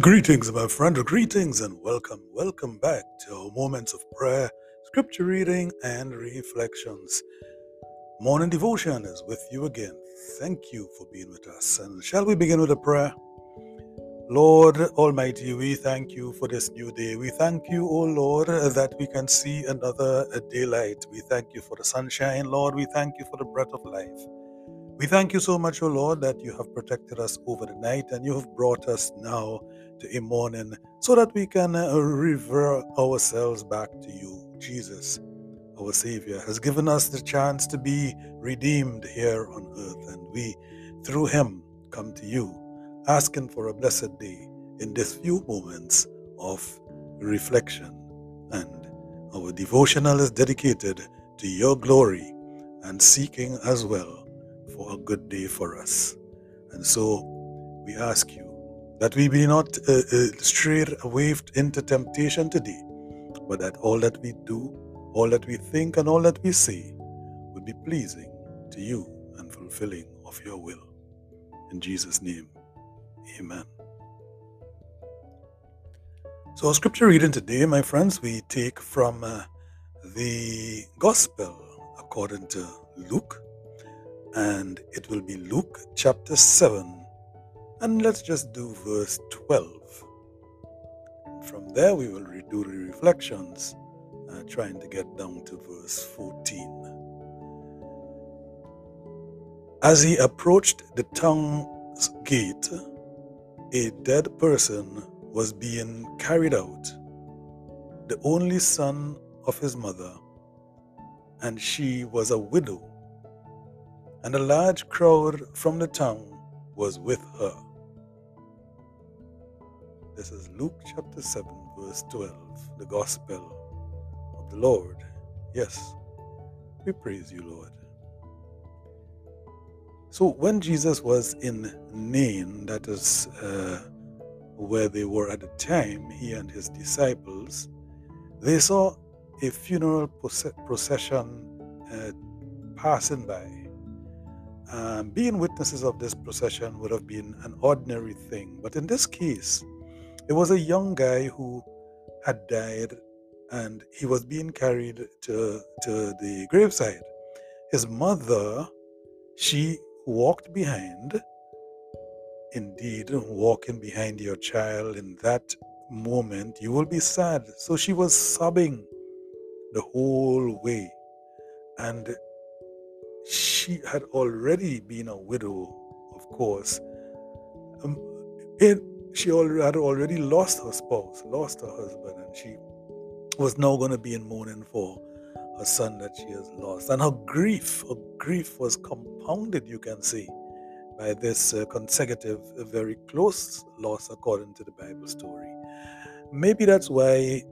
Greetings, my friend. Greetings and welcome. Welcome back to moments of prayer, scripture reading, and reflections. Morning devotion is with you again. Thank you for being with us. And shall we begin with a prayer? Lord Almighty, we thank you for this new day. We thank you, O Lord, that we can see another daylight. We thank you for the sunshine, Lord. We thank you for the breath of life. We thank you so much, O Lord, that you have protected us over the night and you have brought us now a morning so that we can uh, revert ourselves back to you. Jesus, our Savior, has given us the chance to be redeemed here on earth, and we, through Him, come to you, asking for a blessed day in these few moments of reflection. And our devotional is dedicated to your glory and seeking as well for a good day for us. And so we ask you that we be not uh, uh, strayed away into temptation today, but that all that we do, all that we think, and all that we say would be pleasing to you and fulfilling of your will. In Jesus' name, amen. So, our scripture reading today, my friends, we take from uh, the Gospel according to Luke, and it will be Luke chapter 7 and let's just do verse 12. From there, we will do the reflections, uh, trying to get down to verse 14. As he approached the town's gate, a dead person was being carried out, the only son of his mother, and she was a widow, and a large crowd from the town was with her. This is Luke chapter 7, verse 12, the gospel of the Lord. Yes, we praise you, Lord. So, when Jesus was in Nain, that is uh, where they were at the time, he and his disciples, they saw a funeral procession uh, passing by. Um, being witnesses of this procession would have been an ordinary thing, but in this case, there was a young guy who had died and he was being carried to, to the graveside. His mother, she walked behind. Indeed, walking behind your child in that moment, you will be sad. So she was sobbing the whole way. And she had already been a widow, of course. Um, it, she had already lost her spouse, lost her husband, and she was now going to be in mourning for her son that she has lost. And her grief, her grief was compounded, you can see, by this uh, consecutive, very close loss according to the Bible story. Maybe that's why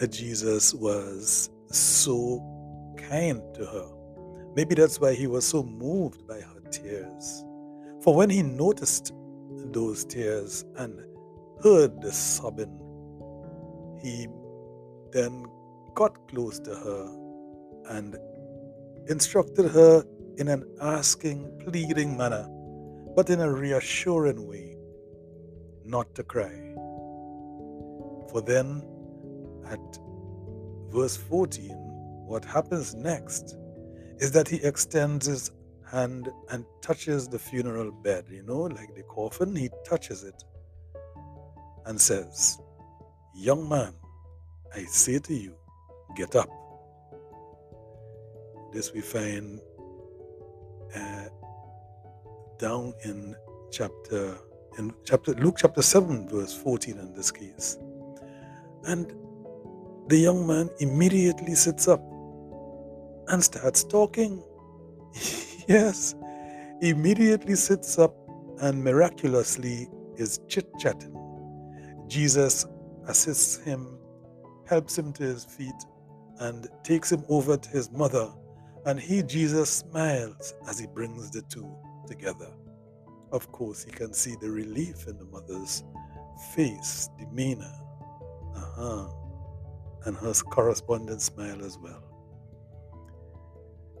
uh, Jesus was so kind to her. Maybe that's why he was so moved by her tears. For when he noticed those tears and heard the sobbing, he then got close to her and instructed her in an asking, pleading manner, but in a reassuring way, not to cry. For then, at verse 14, what happens next is that he extends his hand and touches the funeral bed, you know, like the coffin, he touches it and says, Young man, I say to you, get up. This we find uh, down in chapter in chapter Luke chapter 7 verse 14 in this case. And the young man immediately sits up and starts talking. yes, immediately sits up and miraculously is chit chatting. Jesus assists him, helps him to his feet, and takes him over to his mother. And he, Jesus, smiles as he brings the two together. Of course, he can see the relief in the mother's face, demeanor, uh-huh, and her corresponding smile as well.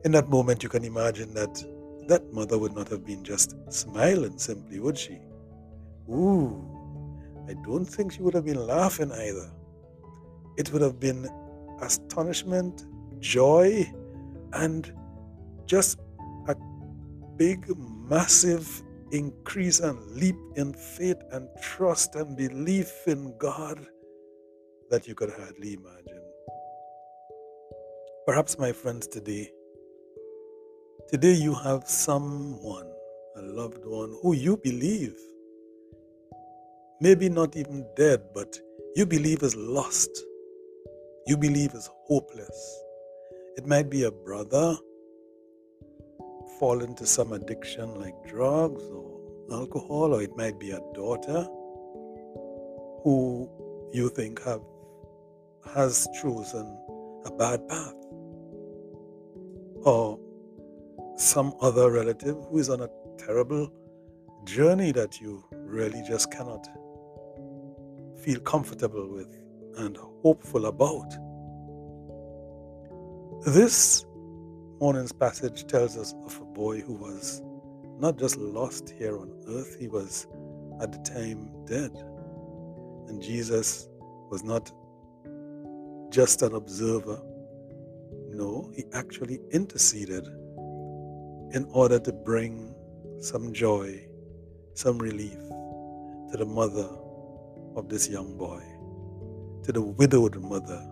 In that moment, you can imagine that that mother would not have been just smiling simply, would she? Ooh, I don't think she would have been laughing either. It would have been astonishment, joy, and just a big, massive increase and leap in faith and trust and belief in God that you could hardly imagine. Perhaps, my friends, today, today you have someone, a loved one, who you believe, maybe not even dead, but you believe is lost. You believe is hopeless. It might be a brother fall into some addiction like drugs or alcohol, or it might be a daughter who you think have has chosen a bad path, or some other relative who is on a terrible journey that you really just cannot feel comfortable with and hopeful about. This morning's passage tells us of a boy who was not just lost here on earth, he was at the time dead. And Jesus was not just an observer. No, he actually interceded in order to bring some joy, some relief to the mother of this young boy, to the widowed mother,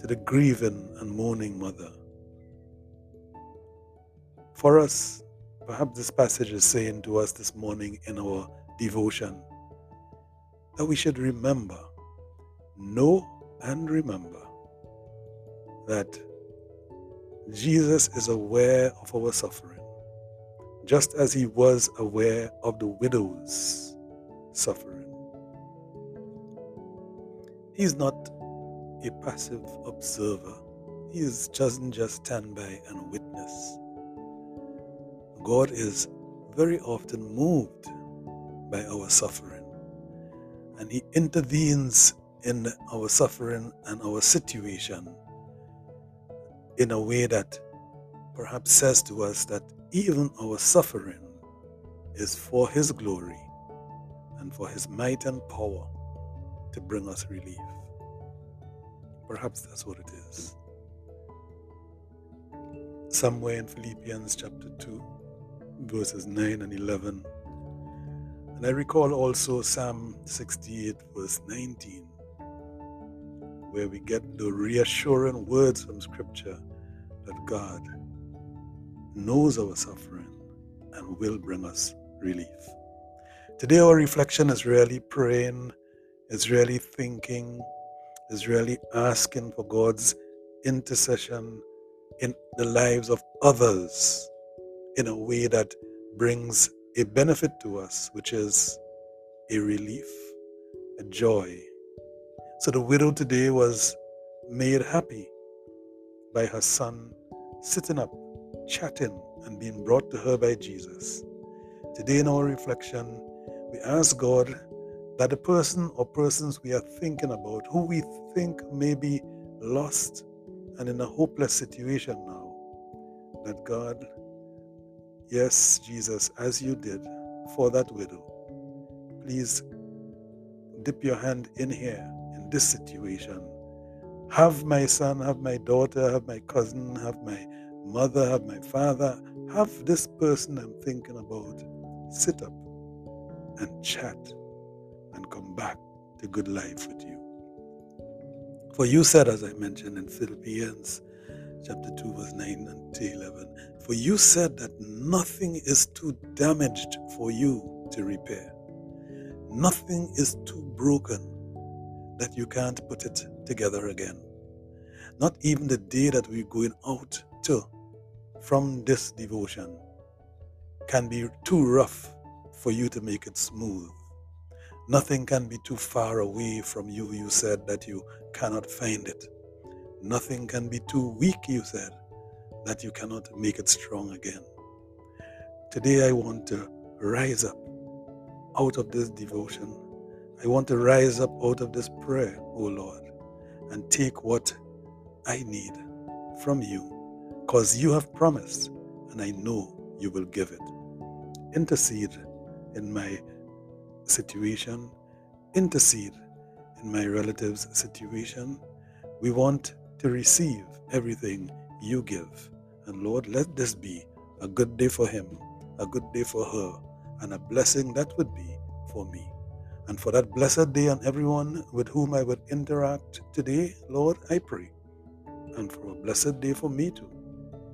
to the grieving and mourning mother. For us, perhaps this passage is saying to us this morning in our devotion that we should remember, know and remember that Jesus is aware of our suffering, just as he was aware of the widow's suffering. He's not a passive observer. He doesn't just stand by and witness. God is very often moved by our suffering, and He intervenes in our suffering and our situation in a way that perhaps says to us that even our suffering is for His glory and for His might and power to bring us relief. Perhaps that's what it is. Somewhere in Philippians chapter 2, verses 9 and 11. And I recall also Psalm 68, verse 19, where we get the reassuring words from Scripture that God knows our suffering and will bring us relief. Today, our reflection is really praying, is really thinking, is really asking for God's intercession in the lives of others in a way that brings a benefit to us, which is a relief, a joy. So the widow today was made happy by her son sitting up, chatting, and being brought to her by Jesus. Today, in our reflection, we ask God that the person or persons we are thinking about, who we think may be lost and in a hopeless situation now, that God Yes, Jesus, as you did for that widow, please dip your hand in here in this situation. Have my son, have my daughter, have my cousin, have my mother, have my father, have this person I'm thinking about sit up and chat and come back to good life with you. For you said, as I mentioned in Philippians chapter 2, verse 9 and 11, for you said that nothing is too damaged for you to repair. Nothing is too broken that you can't put it together again. Not even the day that we're going out to from this devotion can be too rough for you to make it smooth. Nothing can be too far away from you, you said, that you cannot find it. Nothing can be too weak, you said, that you cannot make it strong again. Today I want to rise up out of this devotion. I want to rise up out of this prayer, O Lord, and take what I need from you, because you have promised, and I know you will give it. Intercede in my situation, intercede in my relative's situation. We want to receive everything you give. And Lord, let this be a good day for him, a good day for her, and a blessing that would be for me. And for that blessed day and everyone with whom I would interact today, Lord, I pray. And for a blessed day for me too.